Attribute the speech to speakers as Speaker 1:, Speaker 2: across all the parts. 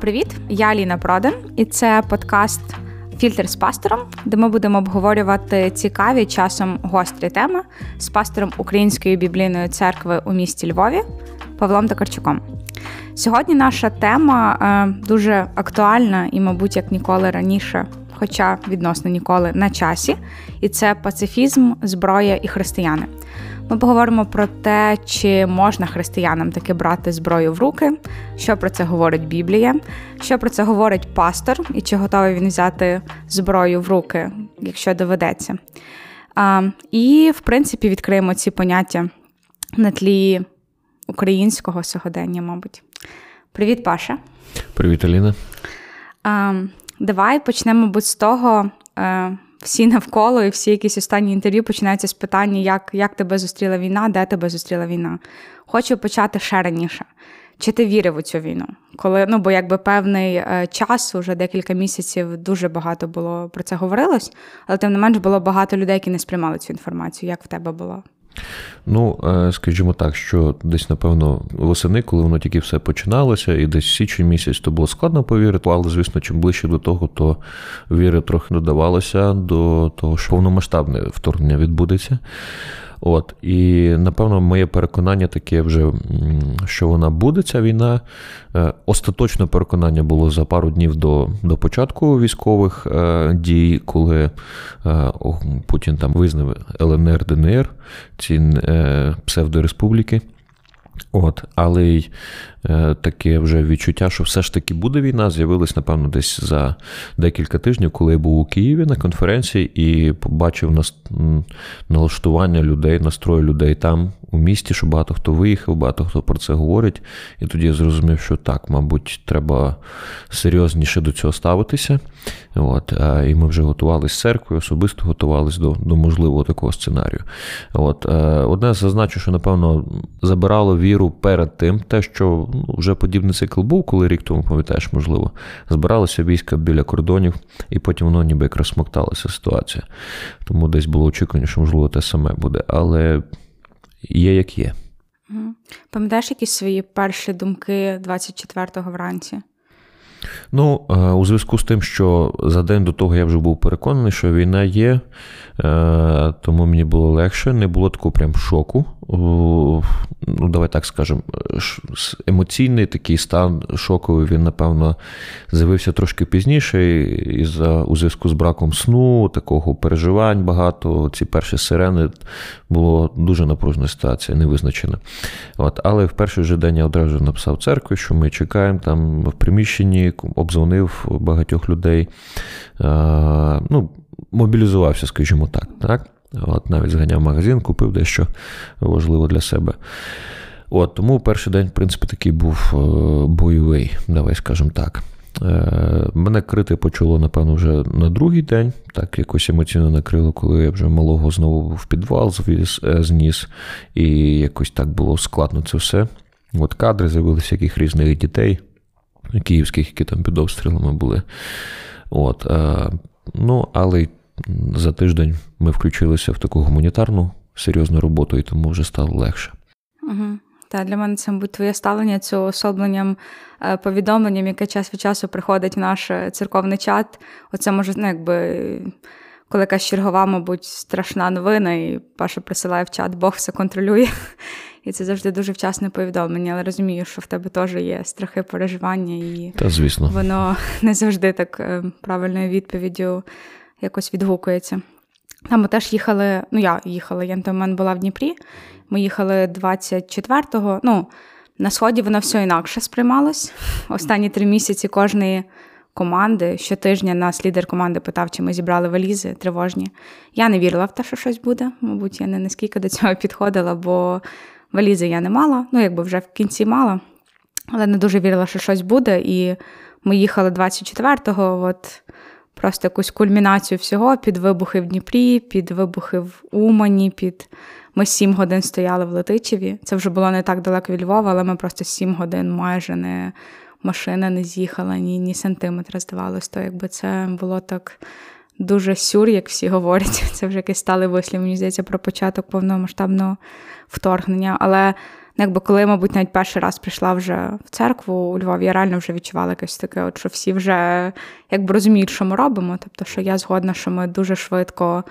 Speaker 1: Привіт, я Ліна Проден, і це подкаст Фільтр з пастором, де ми будемо обговорювати цікаві часом гострі теми з пастором Української біблійної церкви у місті Львові Павлом Токарчуком. Сьогодні наша тема е, дуже актуальна і, мабуть, як ніколи раніше, хоча відносно ніколи на часі, і це пацифізм, зброя і християни. Ми поговоримо про те, чи можна християнам таки брати зброю в руки, що про це говорить Біблія, що про це говорить пастор, і чи готовий він взяти зброю в руки, якщо доведеться. А, І, в принципі, відкриємо ці поняття на тлі українського сьогодення, мабуть. Привіт, Паша.
Speaker 2: Привіт, Аліна.
Speaker 1: А, Давай почнемо, мабуть, з того. Е, всі навколо і всі якісь останні інтерв'ю починаються з питання, як як тебе зустріла війна, де тебе зустріла війна. Хочу почати ще раніше. Чи ти вірив у цю війну? Коли ну бо якби певний е, час, уже декілька місяців, дуже багато було про це говорилось, але тим не менш було багато людей, які не сприймали цю інформацію. Як в тебе було?
Speaker 2: Ну, е, скажімо так, що десь, напевно, восени, коли воно тільки все починалося, і десь січень місяць то було складно повірити, але, звісно, чим ближче до того, то віри трохи додавалося до того, що повномасштабне вторгнення відбудеться. От і напевно, моє переконання таке вже, що вона буде, ця війна. Е, остаточне переконання було за пару днів до до початку військових е, дій, коли е, Путін там визнав ЛНР ДНР, ці псевдореспубліки. От, але й е, таке вже відчуття, що все ж таки буде війна, з'явилось, напевно, десь за декілька тижнів, коли я був у Києві на конференції і побачив нас, налаштування людей, настрою людей там у місті, що багато хто виїхав, багато хто про це говорить. І тоді я зрозумів, що так, мабуть, треба серйозніше до цього ставитися. От, І ми вже готувалися з церквою, особисто готувалися до до можливого такого сценарію. От, е, Одне зазначу, що, напевно, забирало віру перед тим, те, що ну, вже подібний цикл був, коли рік тому, пам'ятаєш, можливо, збиралися війська біля кордонів, і потім воно ніби як розсмокталася ситуація. Тому десь було очікування, що, можливо, те саме буде. Але є як є.
Speaker 1: Пам'ятаєш якісь свої перші думки 24-го вранці?
Speaker 2: Ну, е, у зв'язку з тим, що за день до того я вже був переконаний, що війна є, е, тому мені було легше, не було такого прям шоку. Ну, давай так скажемо, емоційний такий стан шоковий, він, напевно, з'явився трошки пізніше, і за, у зв'язку з браком сну, такого переживань багато. Ці перші сирени було дуже напружена ситуація, невизначена. От, Але в перший же день я одразу написав церкві, що ми чекаємо там в приміщенні, обдзвонив багатьох людей. Ну, Мобілізувався, скажімо так. так? От Навіть зганяв магазин, купив дещо важливо для себе. От, Тому перший день, в принципі, такий був е, бойовий, давай скажемо так. Е, мене крити почало, напевно, вже на другий день. Так якось емоційно накрило, коли я вже малого знову в підвал звіз, е, зніс, і якось так було складно це все. От кадри з'явилися яких різних дітей, київських, які там під обстрілами були. От, Ну, але за тиждень ми включилися в таку гуманітарну серйозну роботу, і тому вже стало легше.
Speaker 1: Угу. Та для мене це, мабуть, твоє ставлення цього особленням, е, повідомленням, яке час від часу приходить в наш е, церковний чат. Оце може, ну, якби. Коли якась чергова, мабуть, страшна новина, і Паша присилає в чат, Бог все контролює. І це завжди дуже вчасне повідомлення. Але розумію, що в тебе теж є страхи переживання, і
Speaker 2: Та, звісно.
Speaker 1: воно не завжди так е, правильною відповіддю якось відгукується. Там ми теж їхали, ну я їхала, я на той момент була в Дніпрі. Ми їхали 24-го. Ну, на сході воно все інакше сприймалось. Останні три місяці кожної команди щотижня нас лідер команди питав, чи ми зібрали валізи тривожні. Я не вірила в те, що щось буде. Мабуть, я не наскільки до цього підходила, бо валізи я не мала. Ну, якби вже в кінці мала, але не дуже вірила, що щось буде. І ми їхали 24-го. от просто якусь кульмінацію всього під вибухи в Дніпрі, під вибухи в Умані, під. Ми сім годин стояли в Летичеві. Це вже було не так далеко від Львова, але ми просто сім годин майже не машина не з'їхала, ні ні сантиметра, здавалось. То якби це було так дуже сюр, як всі говорять. Це вже якийсь сталий вислів, мені здається, про початок повномасштабного вторгнення. Але якби коли, мабуть, навіть перший раз прийшла вже в церкву у Львові, я реально вже відчувала якесь таке, от, що всі вже якби розуміють, що ми робимо. Тобто, що я згодна, що ми дуже швидко,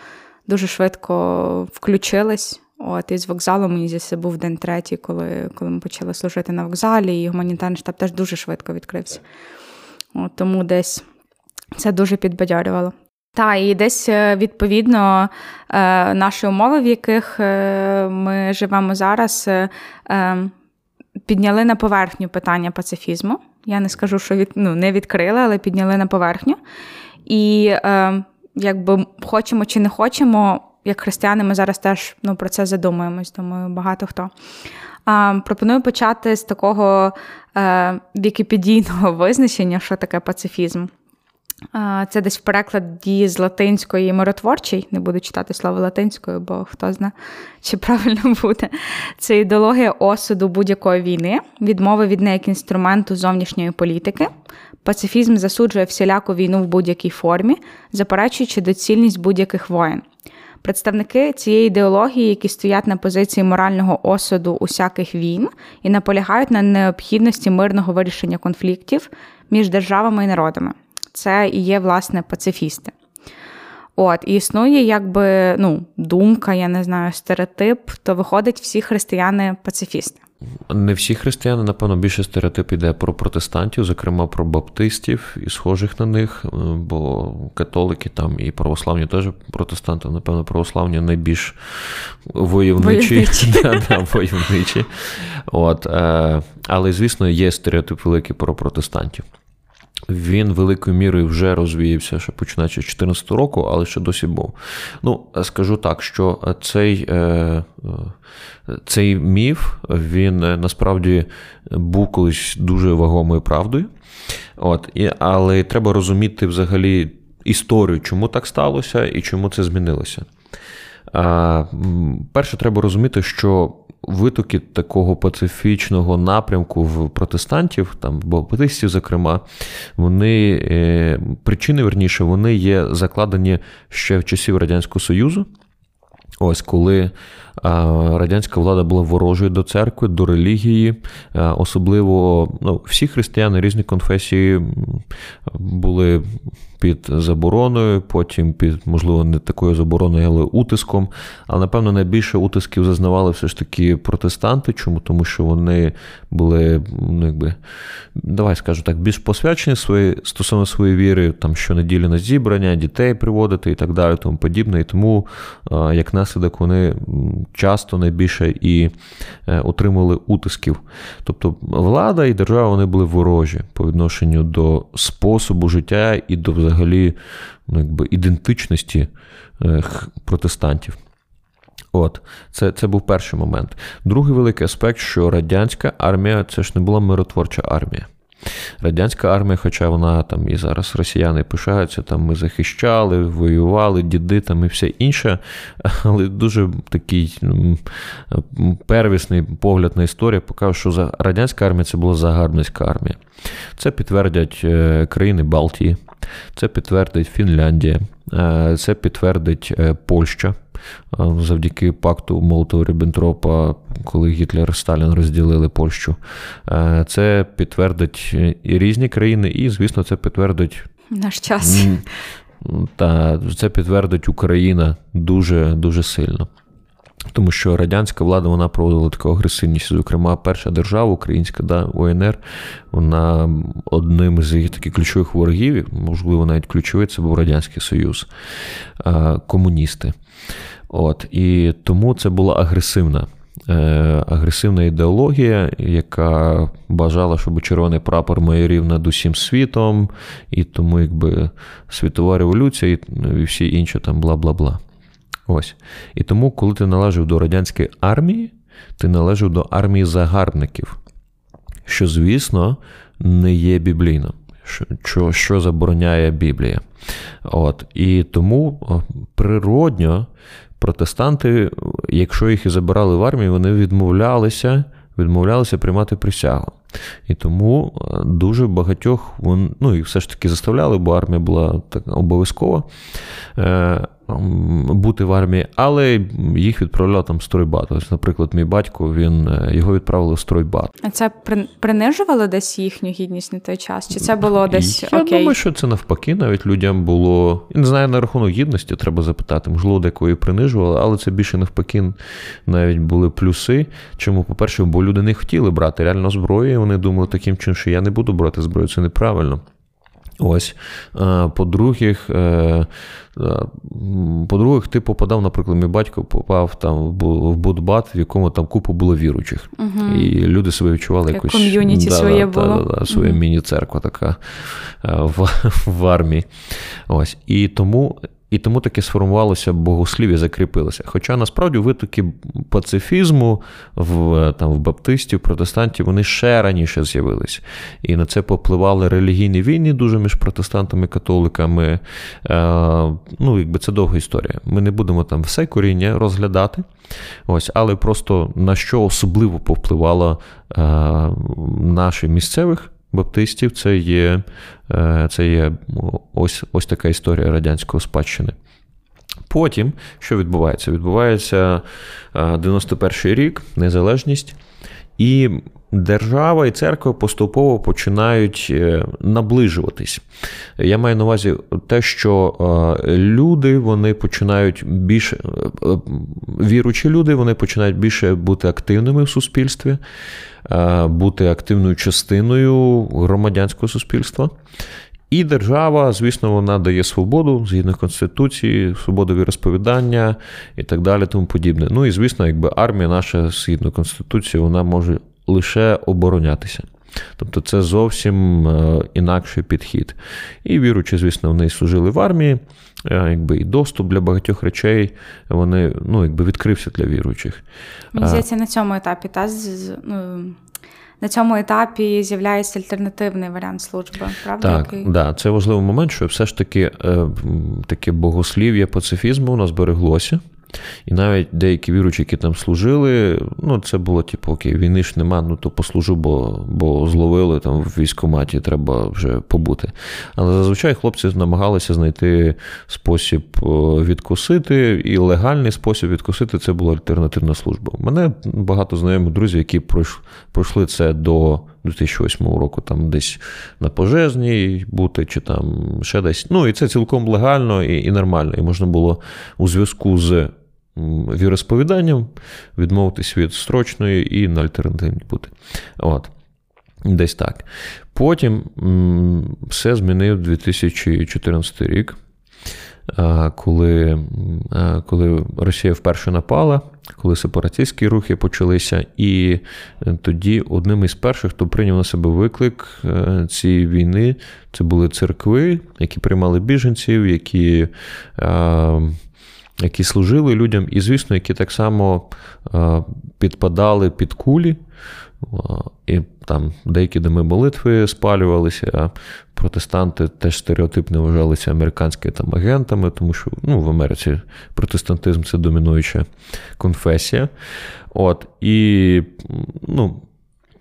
Speaker 1: дуже швидко включились. От, і з вокзалу мені здається, був день третій, коли коли ми почали служити на вокзалі, і гуманітарний штаб теж дуже швидко відкрився. От, Тому десь це дуже підбадьорювало. Та, і десь е, відповідно е, наші умови, в яких е, ми живемо зараз, підняли на поверхню питання пацифізму. Я не скажу, що від, ну, не відкрили, але підняли на поверхню. І якби хочемо чи не хочемо, як християни, ми зараз теж ну, про це задумуємось. Думаю, багато хто. Пропоную почати з такого вікіпедійного визначення, що таке пацифізм. Це десь в перекладі з латинської миротворчий, не буду читати слово латинською, бо хто знає, чи правильно буде. Це ідеологія осуду будь-якої війни, відмови від неї як інструменту зовнішньої політики. Пацифізм засуджує всіляку війну в будь-якій формі, заперечуючи доцільність будь-яких воєн. Представники цієї ідеології, які стоять на позиції морального осуду усяких війн і наполягають на необхідності мирного вирішення конфліктів між державами і народами це і є, власне, пацифісти. От, і існує якби ну, думка, я не знаю, стереотип, то виходить всі християни-пацифісти.
Speaker 2: Не всі християни, напевно, більше стереотип іде про протестантів, зокрема про баптистів і схожих на них, е, бо католики там і православні теж протестанти, напевно, православні найбільш войовничі. Войовничі. да, да, войовничі. От, е, Але, звісно, є стереотип великий про протестантів. Він великою мірою вже розвіявся, ще починаючи з 2014 року, але ще досі був. Ну, скажу так, що цей е, е, цей міф він е, насправді був колись дуже вагомою правдою. От, і, Але треба розуміти взагалі історію, чому так сталося і чому це змінилося. Перше, треба розуміти, що витоки такого пацифічного напрямку в протестантів, там баптистів, зокрема, вони е, причини верніше, вони є закладені ще в часів Радянського Союзу. Ось коли радянська влада була ворожою до церкви, до релігії, особливо ну, всі християни різні конфесії були під забороною, потім під, можливо, не такою забороною, але утиском. Але, напевно, найбільше утисків зазнавали все ж таки протестанти. Чому? Тому що вони були, ну, якби, давай скажу так, більш посвячені свої, стосовно своєї віри, там щонеділі на зібрання, дітей приводити і так далі, тому подібне. І тому, як наслідок, вони часто найбільше і е, отримували утисків. Тобто влада і держава вони були ворожі по відношенню до способу життя і до взагалі ну, якби, ідентичності е, протестантів. От, це це був перший момент. Другий великий аспект, що радянська армія це ж не була миротворча армія. Радянська армія, хоча вона там і зараз росіяни пишаються, там ми захищали, воювали, діди там і все інше, але дуже такий первісний погляд на історію показує, що радянська армія це була загарбницька армія. Це підтвердять е, країни Балтії, це підтвердить Фінляндія, е, це підтвердить е, Польща. Завдяки пакту молотова ріббентропа коли Гітлер і Сталін розділили Польщу. Це підтвердить і різні країни, і, звісно, це підтвердить
Speaker 1: наш час.
Speaker 2: Та це підтвердить Україна дуже дуже сильно. Тому що радянська влада вона проводила таку агресивність. Зокрема, перша держава, українська да, УНР, вона одним з їх таких ключових ворогів, можливо, навіть ключовий, це був Радянський Союз, комуністи. От, І тому це була агресивна. Е, агресивна ідеологія, яка бажала, щоб червоний прапор майорів над усім світом, і тому якби світова революція і всі інші там бла бла бла. Ось. І тому, коли ти належав до радянської армії, ти належав до армії загарбників, що, звісно, не є біблійно, що що забороняє Біблія. От. І тому природньо протестанти, якщо їх і забирали в армію, вони відмовлялися відмовлялися приймати присягу. І тому дуже багатьох ну і все ж таки заставляли, бо армія була так обов'язкова. Е, бути в армії, але їх відправляв там стройбат. Ось, наприклад, мій батько він е, його відправили в стройбат.
Speaker 1: А це принижувало десь їхню гідність на той час? Чи це було десь
Speaker 2: Я
Speaker 1: окей?
Speaker 2: думаю, що це навпаки, навіть людям було. Я не знаю, на рахунок гідності треба запитати, можливо, декої принижували, але це більше навпаки, навіть були плюси. Чому, по-перше, бо люди не хотіли брати реально зброю. Вони думали таким чином, що я не буду брати зброю, це неправильно. Ось, е, по-друге, е, по-друге, ти попадав, наприклад, мій батько попав там в Будбат, в якому там купа було віруючих.
Speaker 1: Угу.
Speaker 2: І люди себе відчували якось
Speaker 1: ком'юніті
Speaker 2: да,
Speaker 1: своє
Speaker 2: да,
Speaker 1: було.
Speaker 2: Да, да, своя угу. міні-церква така е, в, в армії. Ось. І тому і тому таке сформувалося богослів'я, закріпилося. Хоча насправді витоки пацифізму в там, в баптистів, протестантів, вони ще раніше з'явились. І на це попливали релігійні війни дуже між протестантами і католиками. Е, ну, якби Це довга історія. Ми не будемо там все коріння розглядати. Ось, Але просто на що особливо повпливало е, наших місцевих баптистів це є е, це є ось, ось така історія радянської спадщини. Потім, що відбувається? Відбувається 91-й е, рік, незалежність, і держава і церква поступово починають е, наближуватись. Я маю на увазі те, що люди вони починають більше віручі люди, вони починають більше бути активними в суспільстві. Е, бути активною частиною громадянського суспільства. І держава, звісно, вона дає свободу згідно Конституції, свободу розповідання і так далі, тому подібне. Ну і звісно, якби армія наша згідно Конституції, вона може лише оборонятися. Тобто це зовсім е, інакший підхід. І віручи, звісно, вони служили в армії, е, якби і доступ для багатьох речей вони ну, якби відкрився для віруючих.
Speaker 1: Мені здається, на цьому етапі та ну, на цьому етапі з'являється альтернативний варіант служби. Правда?
Speaker 2: Так, Який... да, це важливий момент, що все ж таки е, таке богослів'я пацифізму у нас береглося. І навіть деякі віруючі, які там служили, ну це було типу, окей, війни ж нема, ну то послужу, бо бо зловили там в військкоматі, треба вже побути. Але зазвичай хлопці намагалися знайти спосіб відкусити, і легальний спосіб відкусити це була альтернативна служба. У мене багато знайомих друзів, які пройшли це до 2008 року, там десь на пожежній бути, чи там ще десь. Ну і це цілком легально і, і нормально. І можна було у зв'язку з віросповіданням відмовитись від строчної і на альтернативні бути. От. Десь так. Потім все змінив 2014 рік коли коли Росія вперше напала, коли сепаратистські рухи почалися, і е, тоді одним із перших, хто прийняв на себе виклик е, цієї війни, це були церкви, які приймали біженців, які які служили людям, і, звісно, які так само підпадали під кулі. І там деякі доми молитви спалювалися, а протестанти теж стереотипно вважалися американськими там агентами, тому що ну, в Америці протестантизм це домінуюча конфесія. От, І ну,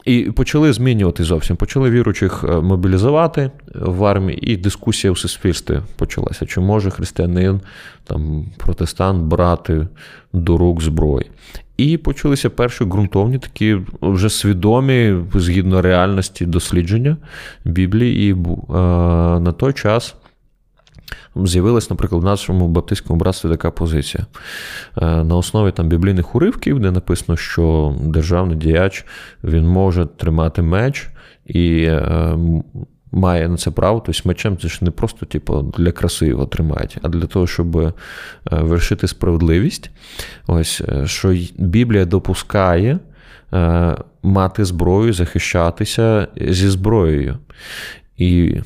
Speaker 2: і почали змінювати зовсім. Почали віруючих е, мобілізувати в армії, і дискусія у суспільстві почалася. Чи може християнин, там, протестант брати до рук зброї? І почалися перші ґрунтовні такі вже свідомі згідно реальності дослідження Біблії. І е, на той час з'явилась, наприклад, в нашому баптистському братстві така позиція. Е, на основі там біблійних уривків, де написано, що державний діяч він може тримати меч і е, має на це право. Тобто мечем це ж не просто типу, для краси його тримають, а для того, щоб е, вершити справедливість. Ось що Біблія допускає. Мати зброю, захищатися зі зброєю. І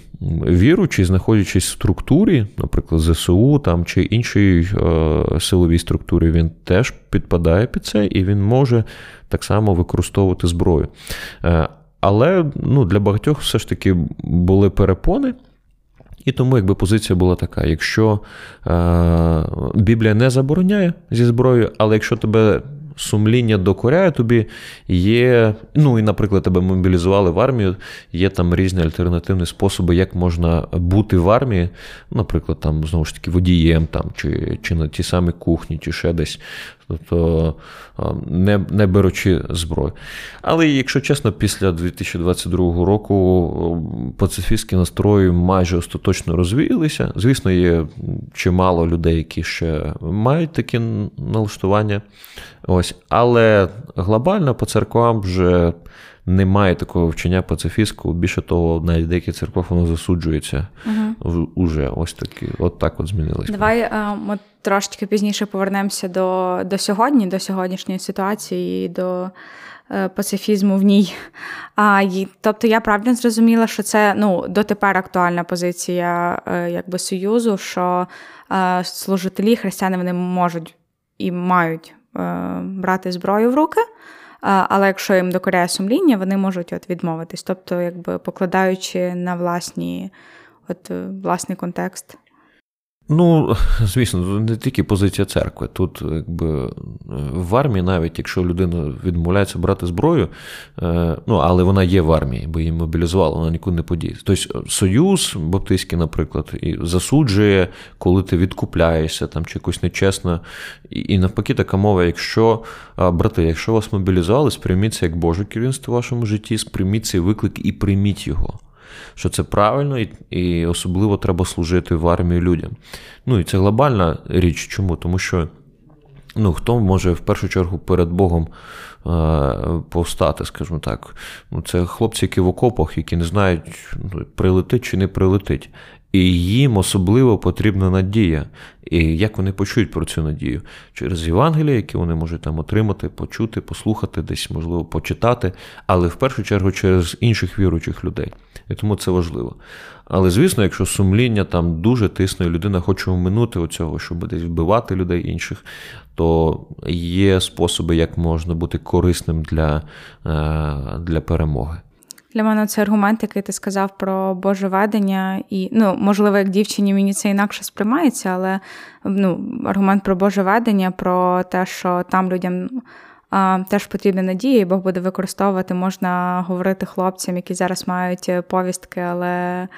Speaker 2: віруючи, знаходячись в структурі, наприклад, ЗСУ там, чи іншій е, силовій структурі, він теж підпадає під це і він може так само використовувати зброю. Е, але ну, для багатьох все ж таки були перепони. І тому якби позиція була така: якщо е, Біблія не забороняє зі зброєю, але якщо тебе сумління докоряє тобі, є, ну і, наприклад, тебе мобілізували в армію, є там різні альтернативні способи, як можна бути в армії, наприклад, там знову ж таки водієм, там, чи чи на тій самій кухні, чи ще десь тобто не не беручи зброю. Але, якщо чесно, після 2022 року пацифістські настрої майже остаточно розвіялися. Звісно, є чимало людей, які ще мають такі налаштування. Ось, Але глобально по церквам вже немає такого вчення пацифістського. Більше того, навіть деякі церкви воно засуджується угу. уже. Ось такі, от так от змінилось.
Speaker 1: Давай ми трошечки пізніше повернемося до до сьогодні, до сьогоднішньої ситуації, до е, пацифізму в ній. А, і, Тобто я правильно зрозуміла, що це ну, дотепер актуальна позиція е, якби Союзу, що е, служителі християни вони можуть і мають е, брати зброю в руки. Але якщо їм докоряє сумління, вони можуть от відмовитись, тобто, якби покладаючи на власні, от власний контекст.
Speaker 2: Ну, звісно, не тільки позиція церкви. Тут, якби в армії, навіть якщо людина відмовляється брати зброю, е, ну але вона є в армії, бо її мобілізували, вона нікуди не подіється. Тобто Союз Баптистський, наприклад, і засуджує, коли ти відкупляєшся там чи якось нечесно. І навпаки, така мова, якщо брати, якщо вас мобілізували, сприйміться як Боже керівництво в вашому житті, сприйміть цей виклик і прийміть його що це правильно, і і особливо треба служити в армії людям. Ну і це глобальна річ. Чому? Тому що ну, хто може в першу чергу перед Богом е, повстати, скажімо так. Ну, Це хлопці, які в окопах, які не знають, ну, прилетить чи не прилетить. І їм особливо потрібна надія. І як вони почують про цю надію? Через Євангелія, які вони можуть там отримати, почути, послухати, десь, можливо, почитати, але в першу чергу через інших віруючих людей. І тому це важливо. Але, звісно, якщо сумління там дуже тисне, людина хоче оминути оцього, щоб десь вбивати людей інших, то є способи, як можна бути корисним для, е, для перемоги.
Speaker 1: Для мене це аргумент, який ти сказав про Боже ведення, і ну, можливо, як дівчині мені це інакше сприймається, але ну, аргумент про Боже ведення, про те, що там людям а, теж потрібна надія, і Бог буде використовувати, можна говорити хлопцям, які зараз мають повістки, але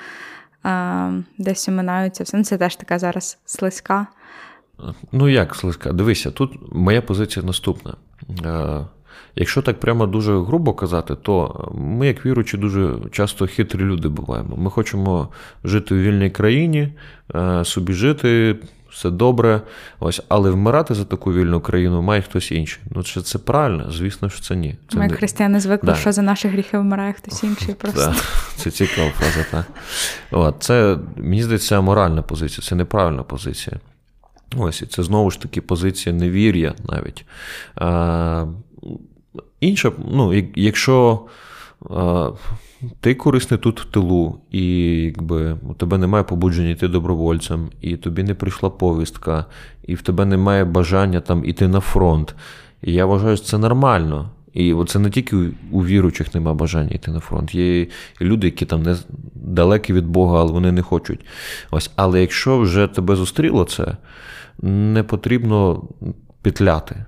Speaker 1: а, десь оминаються. Все це теж така зараз слизька.
Speaker 2: Ну як слизька? Дивися, тут моя позиція наступна. Якщо так прямо дуже грубо казати, то ми, як віручі, дуже часто хитрі люди буваємо. Ми хочемо жити у вільній країні, е, собі жити, все добре. Ось, але вмирати за таку вільну країну має хтось інший. Ну, чи це правильно? Звісно, що це ні. Це
Speaker 1: Ми,
Speaker 2: не...
Speaker 1: християни, звикли, да. що за наші гріхи вмирає хтось інший. просто. Да.
Speaker 2: Це цікава фраза, так. От, Це, мені здається, моральна позиція, це неправильна позиція. Ось, і це знову ж таки позиція невір'я навіть. Інше, ну, якщо а, ти корисний тут в тилу, і якби у тебе немає побудження йти добровольцем, і тобі не прийшла повістка, і в тебе немає бажання там іти на фронт. І я вважаю, що це нормально. І це не тільки у віруючих немає бажання йти на фронт. Є люди, які там не далекі від Бога, але вони не хочуть. Ось, Але якщо вже тебе зустріло це, не потрібно петляти.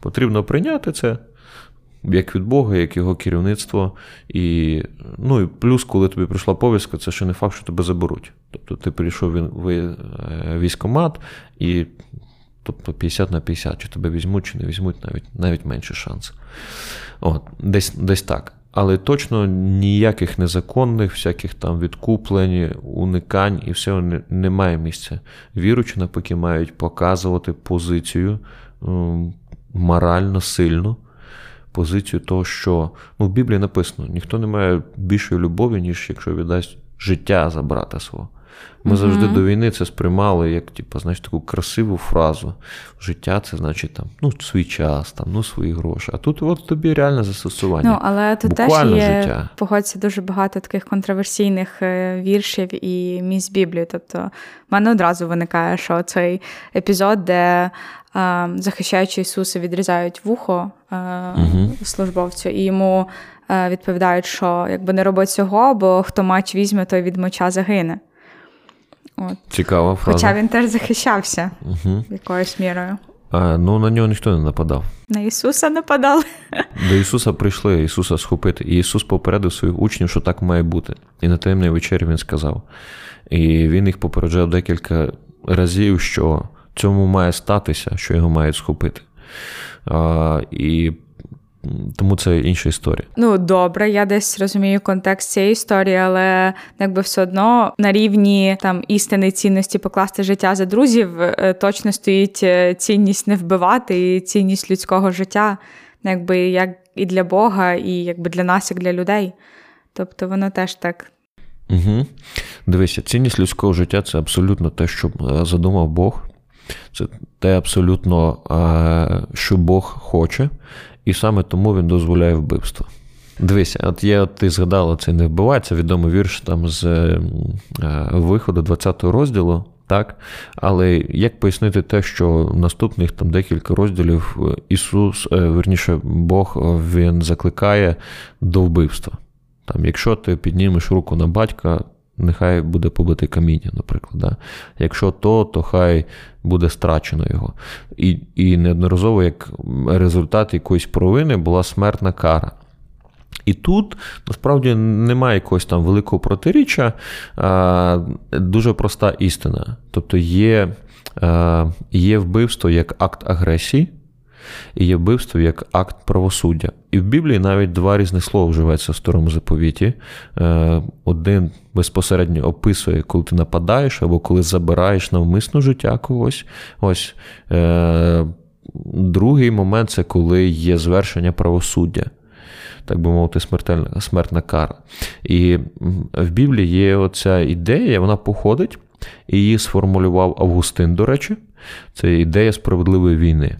Speaker 2: Потрібно прийняти це як від Бога, як його керівництво. І ну, і плюс, коли тобі прийшла повістка, це ще не факт, що тебе заберуть. Тобто ти прийшов в е, військомат і тобто 50 на 50, чи тебе візьмуть, чи не візьмуть, навіть навіть менше шанс. От, Десь десь так. Але точно ніяких незаконних, всяких там відкуплень, уникань і все немає місця. Віручі, навпаки, мають показувати позицію морально сильну, позицію того, що ну, в Біблії написано: ніхто не має більшої любові, ніж якщо віддасть життя за брата свого. Ми mm завжди до війни це сприймали як типу, знаєш, таку красиву фразу. Життя це значить там, ну, свій час, там, ну, свої гроші. А тут от тобі реальне застосування.
Speaker 1: Ну, але тут Буквально теж є, життя. погодься, дуже багато таких контроверсійних е, віршів і місць Біблії. Тобто, в мене одразу виникає, що цей епізод, де захищаючи Ісуса, відрізають вухо угу. службовцю, і йому е, відповідають, що якби не робить цього, бо хто мач візьме, той від меча загине.
Speaker 2: От. Цікава фраза.
Speaker 1: Хоча він теж захищався угу. якоюсь мірою.
Speaker 2: А, Ну, на нього ніхто не нападав.
Speaker 1: На Ісуса нападали.
Speaker 2: До Ісуса прийшли Ісуса схопити. І Ісус попередив своїх учнів, що так має бути. І на таємній вечері Він сказав. І він їх попереджав декілька разів, що цьому має статися, що його мають схопити. А, І тому це інша історія.
Speaker 1: Ну добре, я десь розумію контекст цієї історії, але якби все одно на рівні там істини цінності покласти життя за друзів е, точно стоїть е, цінність не вбивати і цінність людського життя, якби як і для Бога, і якби для нас, як для людей. Тобто воно теж так.
Speaker 2: Угу. Дивися, цінність людського життя це абсолютно те, що е, задумав Бог. Це те абсолютно, що Бог хоче, і саме тому він дозволяє вбивство. Дивися, от от ти згадала це не вбивається, відомий вірш там з е, виходу 20-го розділу. Так, але як пояснити те, що наступних там декілька розділів е, Ісус, е, верніше, Бог Він закликає до вбивства. Там, Якщо ти піднімеш руку на батька, нехай буде побите каміння, наприклад. Да? Якщо то, то хай буде страчено його. І і неодноразово, як результат якоїсь провини, була смертна кара. І тут насправді немає якогось там великого протиріччя, а, дуже проста істина. Тобто є, а, є вбивство як акт агресії і є вбивство як акт правосуддя. І в Біблії навіть два різних слова вживаються в старому заповіті. Е, один безпосередньо описує, коли ти нападаєш або коли забираєш навмисно життя когось. Ось. Е, другий момент це коли є звершення правосуддя. Так би мовити, смертельна, смертна кара. І в Біблії є оця ідея, вона походить, і її сформулював Августин, до речі, це ідея справедливої війни.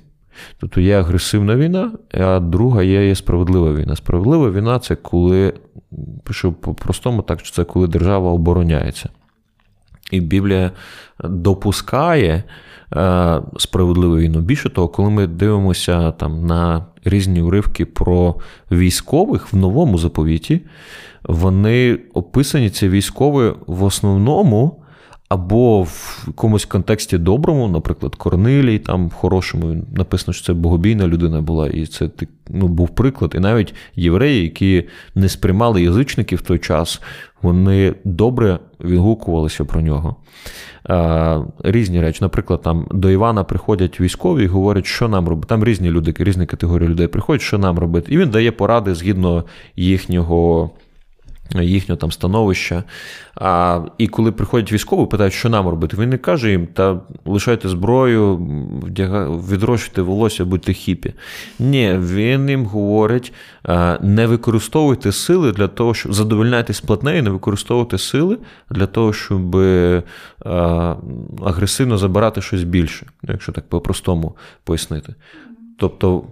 Speaker 2: Тобто є агресивна війна, а друга є, є справедлива війна. Справедлива війна це коли, пишу по-простому, так що це коли держава обороняється. І Біблія допускає е, справедливу війну. Більше того, коли ми дивимося там на різні уривки про військових в новому заповіті, вони описані ці військові в основному або в якомусь контексті доброму, наприклад, Корнилій, там в хорошому написано, що це богобійна людина була, і це ну, був приклад. І навіть євреї, які не сприймали язичників в той час, вони добре відгукувалися про нього. Різні речі. Наприклад, там до Івана приходять військові і говорять, що нам робити. Там різні люди, різні категорії людей приходять, що нам робити. І він дає поради згідно їхнього їхнього там становища. А, І коли приходять військові, питають, що нам робити, він не каже їм, та лишайте зброю, відрощуйте волосся, будьте хіпі. Ні, він їм говорить: не використовуйте сили для того, щоб задовольняйтесь платнею, не використовуйте сили для того, щоб агресивно забирати щось більше, якщо так по-простому пояснити. Тобто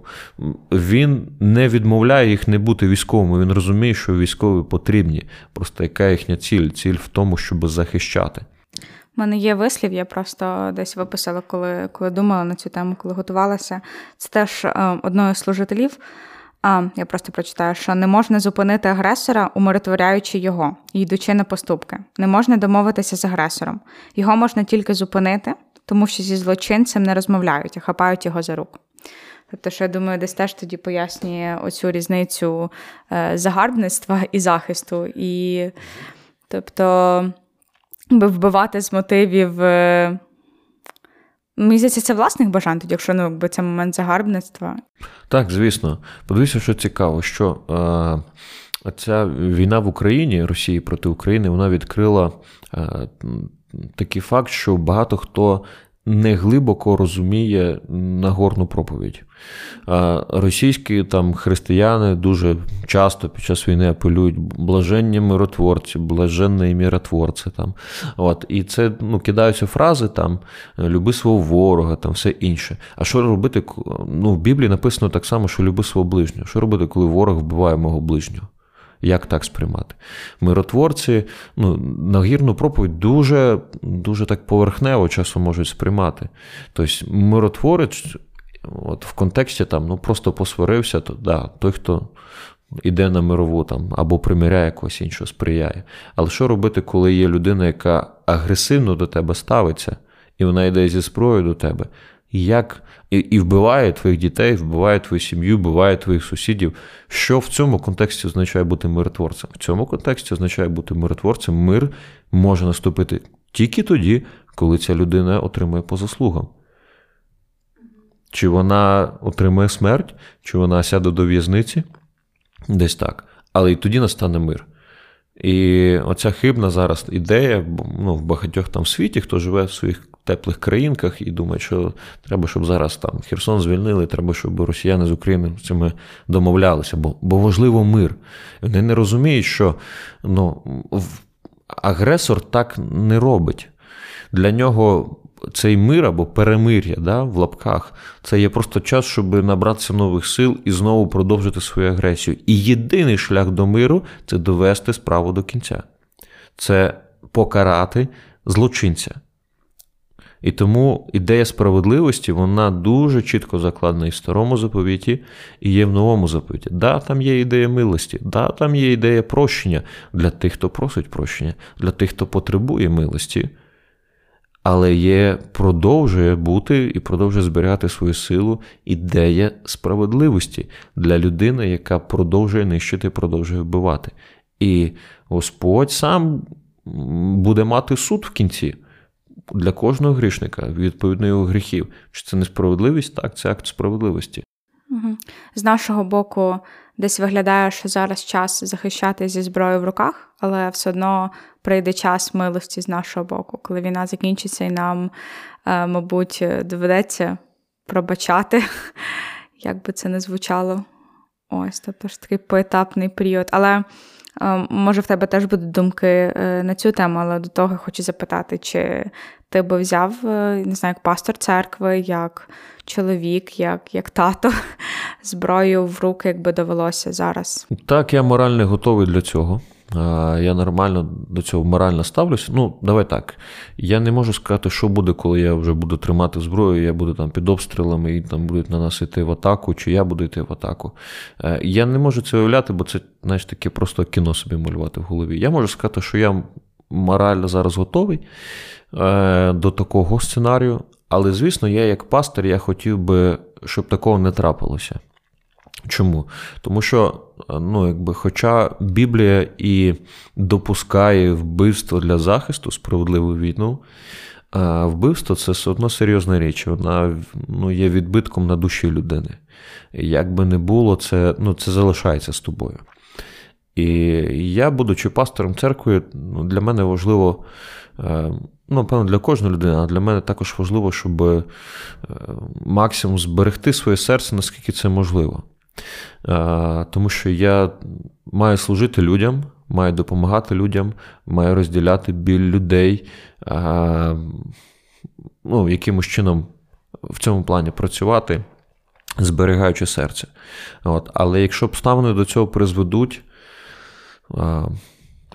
Speaker 2: він не відмовляє їх не бути військовими. Він розуміє, що військові потрібні. Просто яка їхня ціль? Ціль в тому, щоб захищати.
Speaker 1: У мене є вислів, я просто десь виписала, коли коли думала на цю тему, коли готувалася. Це теж е, одної з служителів. А, Я просто прочитаю, що не можна зупинити агресора, умиротворяючи його, йдучи на поступки. Не можна домовитися з агресором. Його можна тільки зупинити, тому що зі злочинцем не розмовляють, а хапають його за руку. Тобто, що я думаю, десь теж тоді пояснює оцю різницю е, загарбництва і захисту. І тобто, вбивати з мотивів. Е, мені здається, це власних бажань, тоді, якщо ну, якби це момент загарбництва.
Speaker 2: Так, звісно. Подивіться, що цікаво, що е, ця війна в Україні, Росії проти України, вона відкрила е, такий факт, що багато хто не глибоко розуміє Нагорну проповідь. Російські там християни дуже часто під час війни апелюють блаженні миротворці, блаженні миротворці. Там. От. І це ну, кидаються фрази там люби свого ворога, там все інше. А що робити? Ну, В Біблії написано так само, що люби свого ближнього. Що робити, коли ворог вбиває мого ближнього? Як так сприймати? Миротворці ну, нагірну проповідь дуже дуже так поверхнево часом можуть сприймати. Тобто, миротворець от в контексті там, ну, просто посварився, то да, той, хто йде на мирову там, або примиряє когось іншого, сприяє. Але що робити, коли є людина, яка агресивно до тебе ставиться, і вона йде зі зброєю до тебе? Як і, і вбиває твоїх дітей, вбиває твою сім'ю, вбиває твоїх сусідів. Що в цьому контексті означає бути миротворцем? В цьому контексті означає бути миротворцем. Мир може наступити тільки тоді, коли ця людина отримує по заслугам. Чи вона отримує смерть, чи вона сяде до в'язниці? Десь так. Але і тоді настане мир. І оця хибна зараз ідея ну, в багатьох там світі, хто живе в своїх теплих країнках і думає, що треба, щоб зараз там Херсон звільнили, треба, щоб росіяни з цими домовлялися, бо бо важливо мир. Вони не розуміють, що ну, агресор так не робить. Для нього цей мир або перемир'я да, в лапках це є просто час, щоб набратися нових сил і знову продовжити свою агресію. І єдиний шлях до миру це довести справу до кінця, це покарати злочинця. І тому ідея справедливості вона дуже чітко закладена і в старому заповіті, і є в новому заповіті. Да, там є ідея милості, да, там є ідея прощення для тих, хто просить прощення, для тих, хто потребує милості але є, продовжує бути і продовжує зберігати свою силу ідея справедливості для людини, яка продовжує нищити, продовжує вбивати. І Господь сам буде мати суд в кінці. Для кожного грішника, відповідно його гріхів. Чи це несправедливість? Так, це акт справедливості.
Speaker 1: З нашого боку, десь виглядає, що зараз час захищати зі зброєю в руках, але все одно прийде час милості з нашого боку, коли війна закінчиться, і нам, е, мабуть, доведеться пробачати, як би це не звучало. Ось, тобто ж такий поетапний період. Але може в тебе теж будуть думки е, на цю тему, але до того хочу запитати, чи ти би взяв, не знаю, як пастор церкви, як чоловік, як як тато, зброю в руки, якби довелося зараз?
Speaker 2: Так, я морально готовий для цього. Я нормально до цього морально ставлюся. Ну, давай так. Я не можу сказати, що буде, коли я вже буду тримати зброю, я буду там під обстрілами і там будуть на нас йти в атаку, чи я буду йти в атаку. Е, я не можу це уявляти, бо це, знаєш, таке просто кіно собі малювати в голові. Я можу сказати, що я морально зараз готовий е, до такого сценарію, але, звісно, я як пастор, я хотів би, щоб такого не трапилося. Чому? Тому що, ну, якби, хоча Біблія і допускає вбивство для захисту, справедливу війну, вбивство це все одно серйозна річ. Вона ну, є відбитком на душі людини. Як би не було, це ну, це залишається з тобою. І я, будучи пастором церкви, ну, для мене важливо, е, ну, певно, для кожної людини, а для мене також важливо, щоб е, максимум зберегти своє серце, наскільки це можливо. Тому що я маю служити людям, маю допомагати людям, маю розділяти біль людей, ну, якимось чином в цьому плані працювати, зберігаючи серце. От. Але якщо обставини до цього призведуть,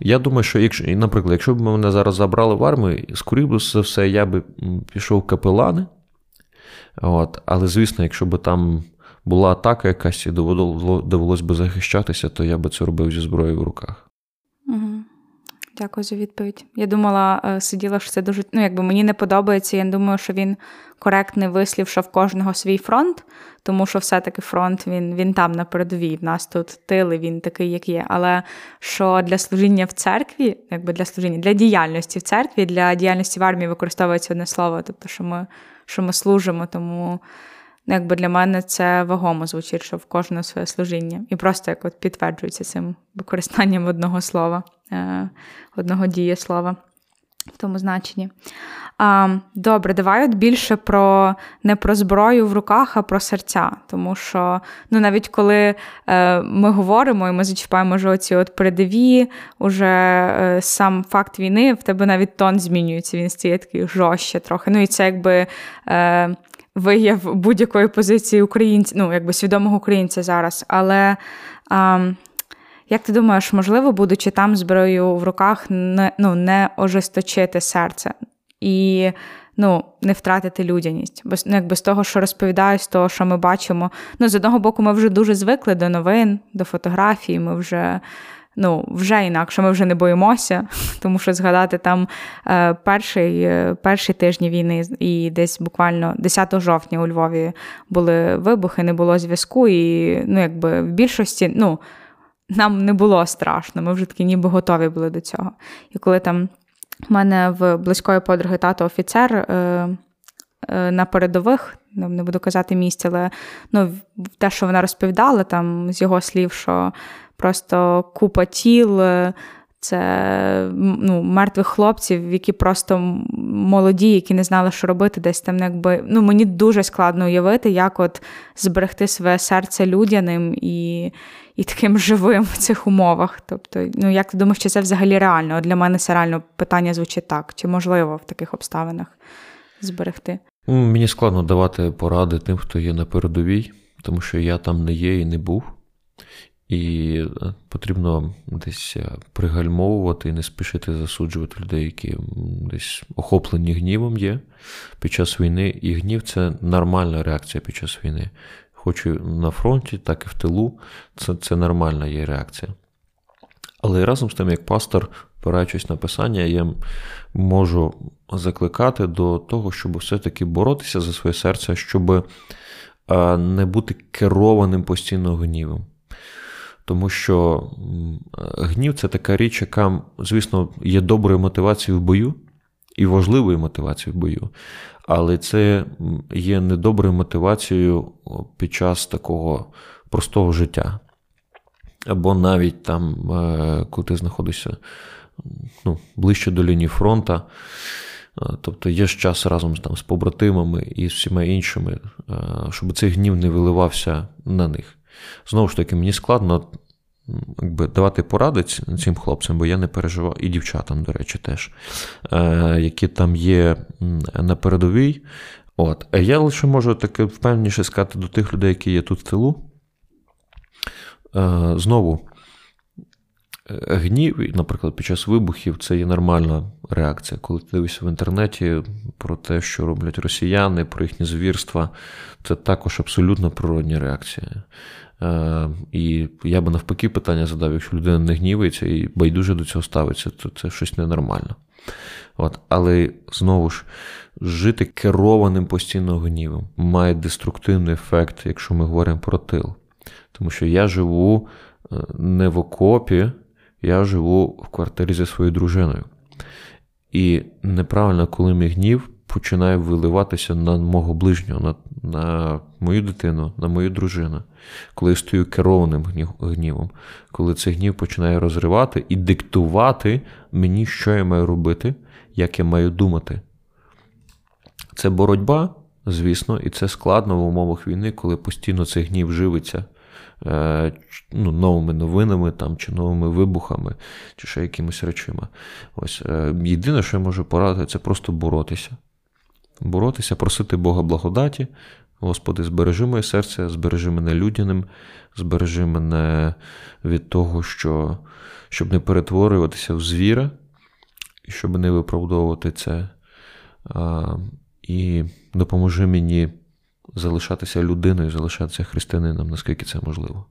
Speaker 2: я думаю, що якщо, наприклад, якщо б мене зараз забрали в армію, скоріше за все, я би пішов в капелани. От. Але, звісно, якщо б там була атака якась і довелося би захищатися, то я би це робив зі зброєю в руках.
Speaker 1: Угу. Дякую за відповідь. Я думала, е, сиділа, що це дуже. Ну, якби мені не подобається. Я думаю, що він коректний вислів, що в кожного свій фронт, тому що все-таки фронт він він там на передовій. В нас тут тили, він такий, як є. Але що для служіння в церкві, якби для служіння, для діяльності в церкві, для діяльності в армії використовується одне слово, тобто, що ми, що ми служимо, тому. Ну, якби для мене це вагомо звучить, що в кожне своє служіння. І просто як от підтверджується цим використанням одного слова, е, одного дієслова в тому значенні. Добре, давай от більше про не про зброю в руках, а про серця. Тому що ну, навіть коли е, ми говоримо і ми зачіпаємо вже оці от передові, уже е, сам факт війни, в тебе навіть тон змінюється, він стає такий жорстче трохи. Ну і це якби. Вияв будь-якої позиції українця, ну, якби свідомого українця зараз. Але а, як ти думаєш, можливо, будучи там зброєю в руках, не ну, не ожесточити серце і ну, не втратити людяність? Бо ну, якби з того, що розповідаю, з того, що ми бачимо. Ну, з одного боку, ми вже дуже звикли до новин, до фотографій, ми вже. Ну, вже інакше, ми вже не боїмося, тому що згадати там е, перший е, перші тижні війни, і десь буквально 10 жовтня у Львові були вибухи, не було зв'язку, і ну, якби в більшості ну, нам не було страшно, ми вже такі ніби готові були до цього. І коли там в мене в близької подруги тато офіцер. Е, на передових, не буду казати місце, але ну, те, що вона розповідала, там з його слів, що просто купа тіл. Е, це ну, мертвих хлопців, які просто молоді, які не знали, що робити, десь там якби. Ну, мені дуже складно уявити, як от зберегти своє серце людяним і і таким живим в цих умовах. Тобто, ну як ти думаєш, чи це взагалі реально? Для мене це реально питання звучить так: чи можливо в таких обставинах зберегти?
Speaker 2: Ну, мені складно давати поради тим, хто є на передовій, тому що я там не є і не був. І е, потрібно десь е, пригальмовувати і не спішити засуджувати людей, які десь охоплені гнівом є під час війни. І гнів це нормальна реакція під час війни. Хоч і на фронті, так і в тилу. Це це нормальна є реакція. Але разом з тим, як пастор, опираючись на писання, я можу закликати до того, щоб все-таки боротися за своє серце, щоб не бути керованим постійно гнівом. Тому що гнів це така річ, яка, звісно, є доброю мотивацією в бою і важливою мотивацією в бою. Але це є недоброю мотивацією під час такого простого життя. Або навіть там, е, коли ти знаходишся ну, ближче до лінії фронту. Тобто є ж час разом там, з побратимами і з всіма іншими, щоб цей гнів не виливався на них. Знову ж таки, мені складно якби, давати поради цим хлопцям, бо я не переживав, і дівчатам, до речі, теж, які там є на передовій. От. Я лише можу таке впевненіше сказати до тих людей, які є тут в тилу. Знову, Гнів, наприклад, під час вибухів це є нормальна реакція. Коли ти дивишся в інтернеті про те, що роблять росіяни, про їхні звірства, це також абсолютно природня реакція. Е, і я би навпаки питання задав, якщо людина не гнівається і байдуже до цього ставиться, то це щось ненормально. От. Але знову ж, жити керованим постійно гнівом має деструктивний ефект, якщо ми говоримо про тил. Тому що я живу е, не в окопі я живу в квартирі зі своєю дружиною. І неправильно, коли мій гнів починає виливатися на мого ближнього, на на мою дитину, на мою дружину, коли я стою керованим гнівом, коли цей гнів починає розривати і диктувати мені, що я маю робити, як я маю думати. Це боротьба, звісно, і це складно в умовах війни, коли постійно цей гнів живиться. Е, ну, новими новинами там, чи новими вибухами, чи ще якимись речима. Ось е, Єдине, що я можу порадити, це просто боротися. Боротися, просити Бога благодаті. Господи, збережи моє серце, збережи мене людяним, збережи мене від того, що, щоб не перетворюватися в звіра, щоб не виправдовувати це. А, І допоможи мені залишатися людиною, залишатися християнином, наскільки це можливо.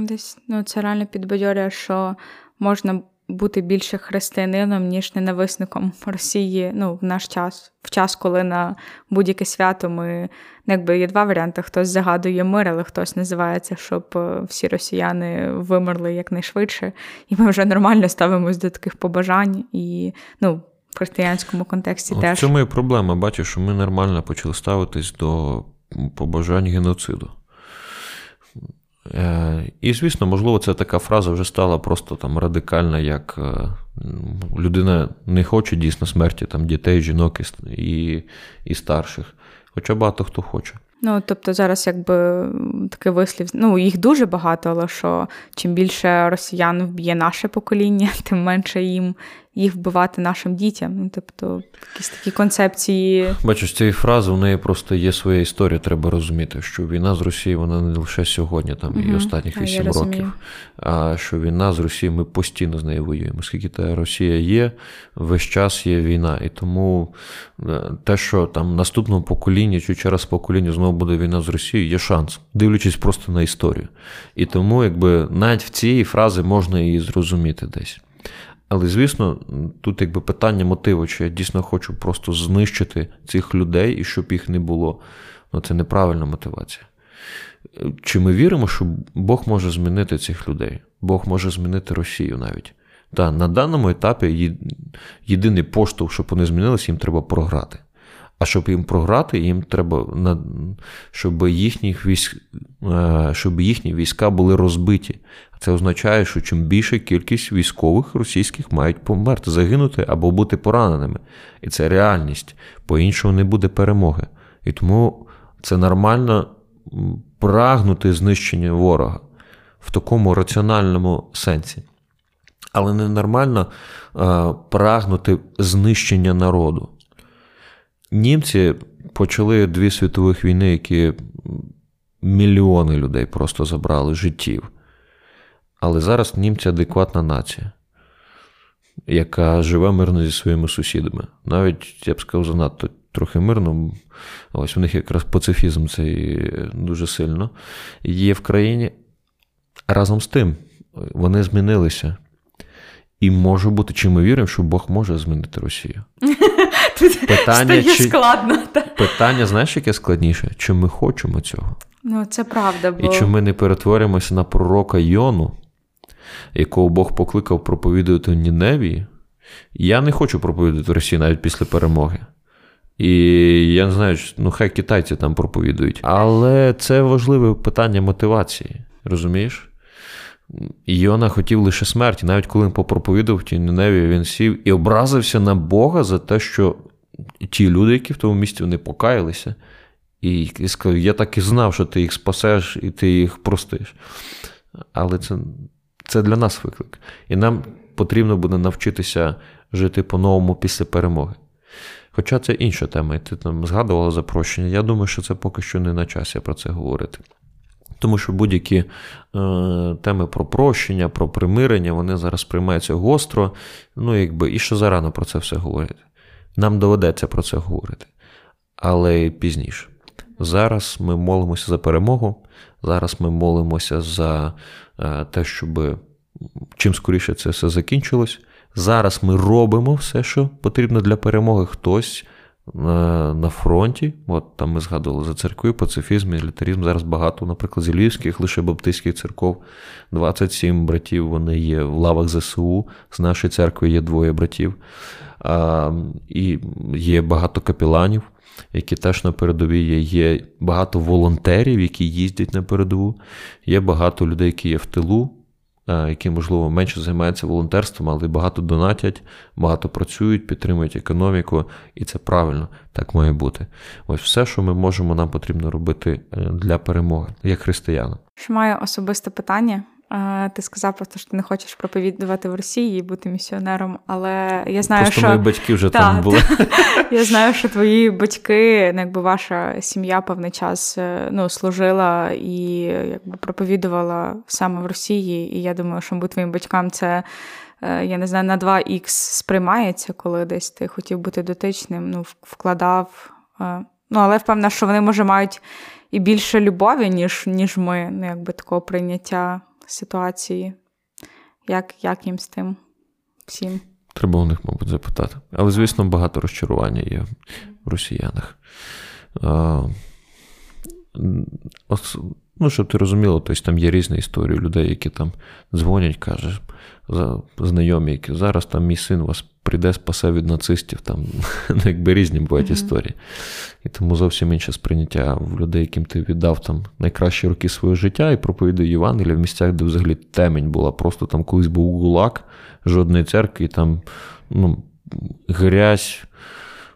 Speaker 1: Десь ну, це реально підбадьорює, що можна бути більше християнином, ніж ненависником Росії ну, в наш час, в час, коли на будь-яке свято ми ну, якби є два варіанти: хтось загадує мир, але хтось називається, щоб е, всі росіяни вимерли якнайшвидше, і ми вже нормально ставимось до таких побажань і ну. В християнському контексті
Speaker 2: От
Speaker 1: теж.
Speaker 2: В цьому і проблема. Бачу, що ми нормально почали ставитись до побажань геноциду. Е, і, звісно, можливо, ця така фраза вже стала просто там радикальна, як е, людина не хоче дійсно смерті там, дітей, жінок і, і старших. Хоча багато хто хоче.
Speaker 1: Ну, тобто зараз якби такий вислів, ну, їх дуже багато, але що чим більше росіян вб'є наше покоління, тим менше їм їх вбивати нашим дітям. Ну, тобто, якісь такі концепції.
Speaker 2: Бачу, з цієї фрази у неї просто є своя історія. Треба розуміти, що війна з Росією вона не лише сьогодні, там угу. і останніх вісім років. А що війна з Росією, ми постійно з нею воюємо. Скільки та Росія є, весь час є війна. І тому е, те, що там наступному поколінні чи через покоління знову буде війна з Росією, є шанс, дивлячись просто на історію. І тому, якби навіть в цій фрази можна її зрозуміти десь. Але, звісно, тут якби питання мотиву, чи я дійсно хочу просто знищити цих людей і щоб їх не було. Ну, Це неправильна мотивація. Чи ми віримо, що Бог може змінити цих людей? Бог може змінити Росію навіть. Та на даному етапі єдиний поштовх, щоб вони змінилися, їм треба програти. А щоб їм програти, їм треба, щоб їхніх військ, е, щоб їхні війська були розбиті. Це означає, що чим більша кількість військових російських мають померти, загинути або бути пораненими. І це реальність. По-іншому не буде перемоги. І тому це нормально прагнути знищення ворога в такому раціональному сенсі. Але ненормально е, прагнути знищення народу. Німці почали дві світових війни, які мільйони людей просто забрали життів. Але зараз німці адекватна нація, яка живе мирно зі своїми сусідами. Навіть, я б сказав, занадто трохи мирно. Ось у них якраз пацифізм цей дуже сильно є в країні. Разом з тим, вони змінилися. І може бути, чи ми віримо, що Бог може змінити Росію.
Speaker 1: Питання, чи... складно.
Speaker 2: Питання, знаєш, яке складніше? Чи ми хочемо цього?
Speaker 1: Ну, це правда. Бо...
Speaker 2: І чи ми не перетворимося на пророка Йону, якого Бог покликав проповідувати в Ніневії? Я не хочу проповідувати Росії навіть після перемоги. І я не знаю, ну хай китайці там проповідують. Але це важливе питання мотивації, розумієш? Йона хотів лише смерті. Навіть коли він попроповідав ті Ніневі, він сів і образився на Бога за те, що ті люди, які в тому місці вони покаялися, і, і сказав: Я так і знав, що ти їх спасеш і ти їх простиш. Але це, це для нас виклик. І нам потрібно буде навчитися жити по-новому після перемоги. Хоча це інша тема, і ти там згадувала за прощення. Я думаю, що це поки що не на часі про це говорити. Тому що будь-які е, теми про прощення, про примирення, вони зараз приймаються гостро, ну якби і що зарано про це все говорити. Нам доведеться про це говорити. Але пізніше. Зараз ми молимося за перемогу, зараз ми молимося за е, те, щоб чим скоріше це все закінчилось. Зараз ми робимо все, що потрібно для перемоги. Хтось на на фронті. От там ми згадували за церкви, пацифізм, мілітаризм. Зараз багато, наприклад, зі львівських, лише баптистських церков. 27 братів вони є в лавах ЗСУ. З нашої церкви є двоє братів. А, І є багато капіланів, які теж на передовій є. Є багато волонтерів, які їздять на передову. Є багато людей, які є в тилу. Е, які, можливо, менше займаються волонтерством, але багато донатять, багато працюють, підтримують економіку, і це правильно, так має бути. Ось все, що ми можемо, нам потрібно робити е, для перемоги, як християни.
Speaker 1: Маю особисте питання. Ти сказав просто, що ти не хочеш проповідувати в Росії і бути місіонером, але я знаю,
Speaker 2: просто
Speaker 1: що
Speaker 2: мої батьки вже та, там були. Та,
Speaker 1: я знаю, що твої батьки, ну, якби ваша сім'я певний час е, ну, служила і якби проповідувала саме в Росії. І я думаю, що бути твоїм батькам це. Е, я не знаю, на 2х сприймається, коли десь ти хотів бути дотичним, ну, вкладав. Е, ну, але впевнена, що вони, може, мають і більше любові, ніж ніж ми, ну, якби такого прийняття ситуації, як як їм з тим всім.
Speaker 2: Треба у них, мабуть, запитати. Але, звісно, багато розчарування є в росіянах. А, Ну, щоб ти розуміло, тобто там є різні історії людей, які там дзвонять, кажуть, знайомі, які зараз там мій син вас прийде, спасе від нацистів, там ну, якби різні бувають mm-hmm. історії. І тому зовсім інше сприйняття в людей, яким ти віддав там найкращі роки свого життя і проповідує Євангелія в місцях, де взагалі темень була. Просто там колись був гулак, жодної церкви, і там ну, грязь.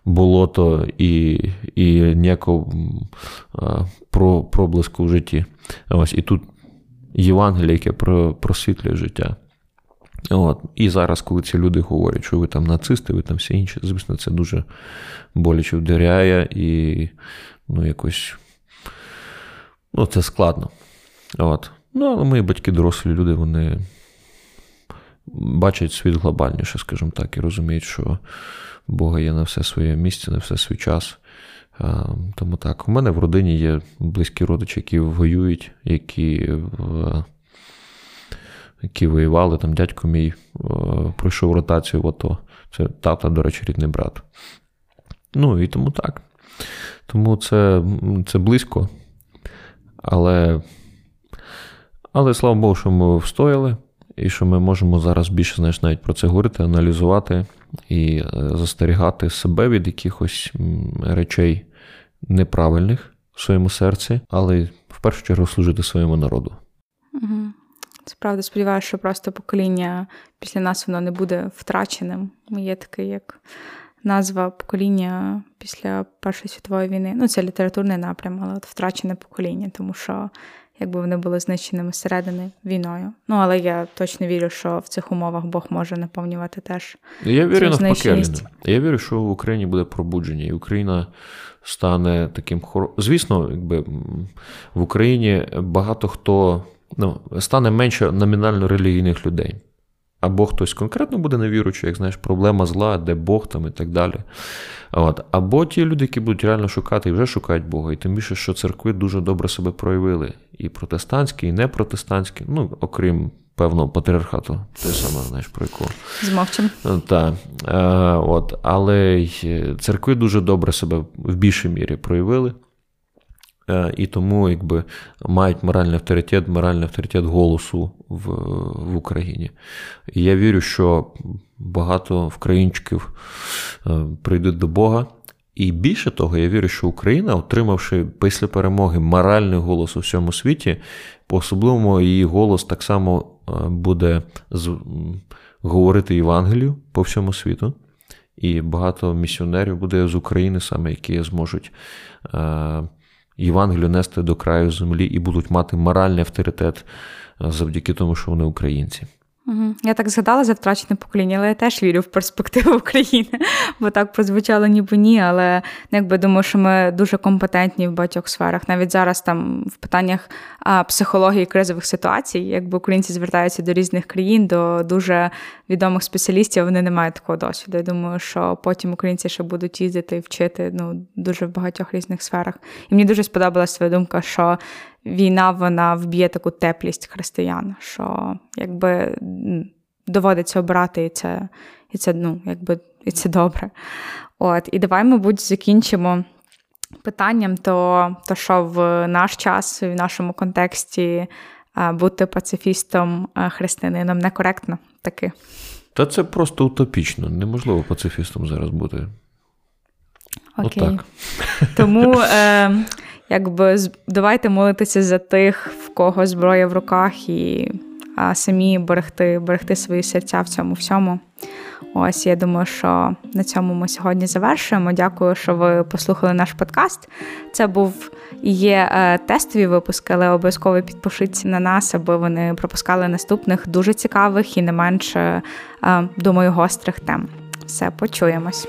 Speaker 2: Болото і і ніякого про, проблиску в житті. Ось, І тут Євангеліє, яке просвітлює життя. От. І зараз, коли ці люди говорять, що ви там нацисти, ви там всі інші, звісно, це дуже боляче вдаряє і ну, якось ну, це складно. От. Ну, але мої батьки, дорослі люди, вони бачать світ глобальніше, скажімо так, і розуміють, що Бога є на все своє місце, на все свій час. Тому так, у мене в родині є близькі родичі, які воюють, які які воювали. Там дядько мій пройшов ротацію в АТО. Це тата, до речі, рідний брат. Ну і тому так. Тому це це близько. Але, але слава Богу, що ми встояли, і що ми можемо зараз більше знаєш, навіть про це говорити, аналізувати і е, застерігати себе від якихось речей неправильних в своєму серці, але в першу чергу служити своєму народу.
Speaker 1: Угу. Це правда, сподіваюся, що просто покоління після нас воно не буде втраченим. Є таке, як назва покоління після Першої світової війни. Ну, це літературний напрям, але от втрачене покоління, тому що якби вони були знищеними зсередини війною. Ну, але я точно вірю, що в цих умовах Бог може наповнювати теж.
Speaker 2: Я вірю навпаки. Я вірю, що в Україні буде пробудження, і Україна стане таким хор... Звісно, якби в Україні багато хто ну, стане менше номінально релігійних людей. Або хтось конкретно буде невіруючий, як знаєш, проблема зла, де Бог там і так далі. От. Або ті люди, які будуть реально шукати і вже шукають Бога. І тим більше, що церкви дуже добре себе проявили. І протестантські, і непротестантські, ну, окрім певного патріархату, те саме, знаєш, про якого.
Speaker 1: Змовчим.
Speaker 2: Так. Е, от. Але церкви дуже добре себе в більшій мірі проявили. Е, і тому якби мають моральний авторитет, моральний авторитет голосу в в Україні. І я вірю, що багато українчиків е, прийдуть до Бога. І більше того, я вірю, що Україна, отримавши після перемоги моральний голос у всьому світі, по особливому її голос так само е, буде говорити Євангелію по всьому світу. І багато місіонерів буде з України саме, які зможуть Євангелію нести до краю землі і будуть мати моральний авторитет завдяки тому, що вони українці.
Speaker 1: Я так згадала за втрачене покоління, але я теж вірю в перспективу України, бо так прозвучало ніби ні. Але ну, якби думаю, що ми дуже компетентні в багатьох сферах. Навіть зараз там в питаннях а, психології кризових ситуацій, якби українці звертаються до різних країн, до дуже відомих спеціалістів, вони не мають такого досвіду. Я думаю, що потім українці ще будуть їздити і вчити ну дуже в багатьох різних сферах. І мені дуже сподобалася твоя думка, що війна вона вб'є таку теплість християн, що якби доводиться обрати і це, і це, ну, якби, і це добре. От, І давай, мабуть, закінчимо питанням, то, то що в наш час, в нашому контексті бути пацифістом християнином некоректно таки.
Speaker 2: Та це просто утопічно. Неможливо пацифістом зараз бути.
Speaker 1: Окей. Отак. Тому е, якби давайте молитися за тих, в кого зброя в руках, і а самі берегти, берегти свої серця в цьому всьому. Ось я думаю, що на цьому ми сьогодні завершуємо. Дякую, що ви послухали наш подкаст. Це був і є е, тестові випуски, але обов'язково підпишіться на нас, аби вони пропускали наступних дуже цікавих і не менш, е, думаю, гострих тем. Все, почуємось.